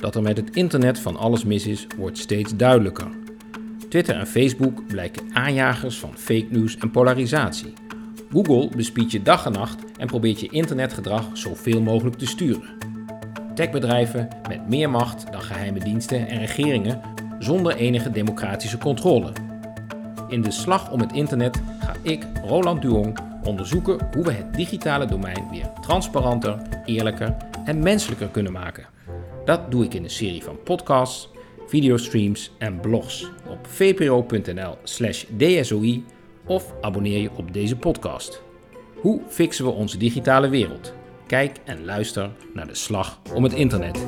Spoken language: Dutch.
Dat er met het internet van alles mis is, wordt steeds duidelijker. Twitter en Facebook blijken aanjagers van fake news en polarisatie. Google bespiedt je dag en nacht en probeert je internetgedrag zoveel mogelijk te sturen. Techbedrijven met meer macht dan geheime diensten en regeringen zonder enige democratische controle. In de slag om het internet ga ik, Roland Duong, onderzoeken hoe we het digitale domein weer transparanter, eerlijker en menselijker kunnen maken. Dat doe ik in een serie van podcasts, videostreams en blogs op vpro.nl/dsoi of abonneer je op deze podcast. Hoe fixen we onze digitale wereld? Kijk en luister naar de slag om het internet.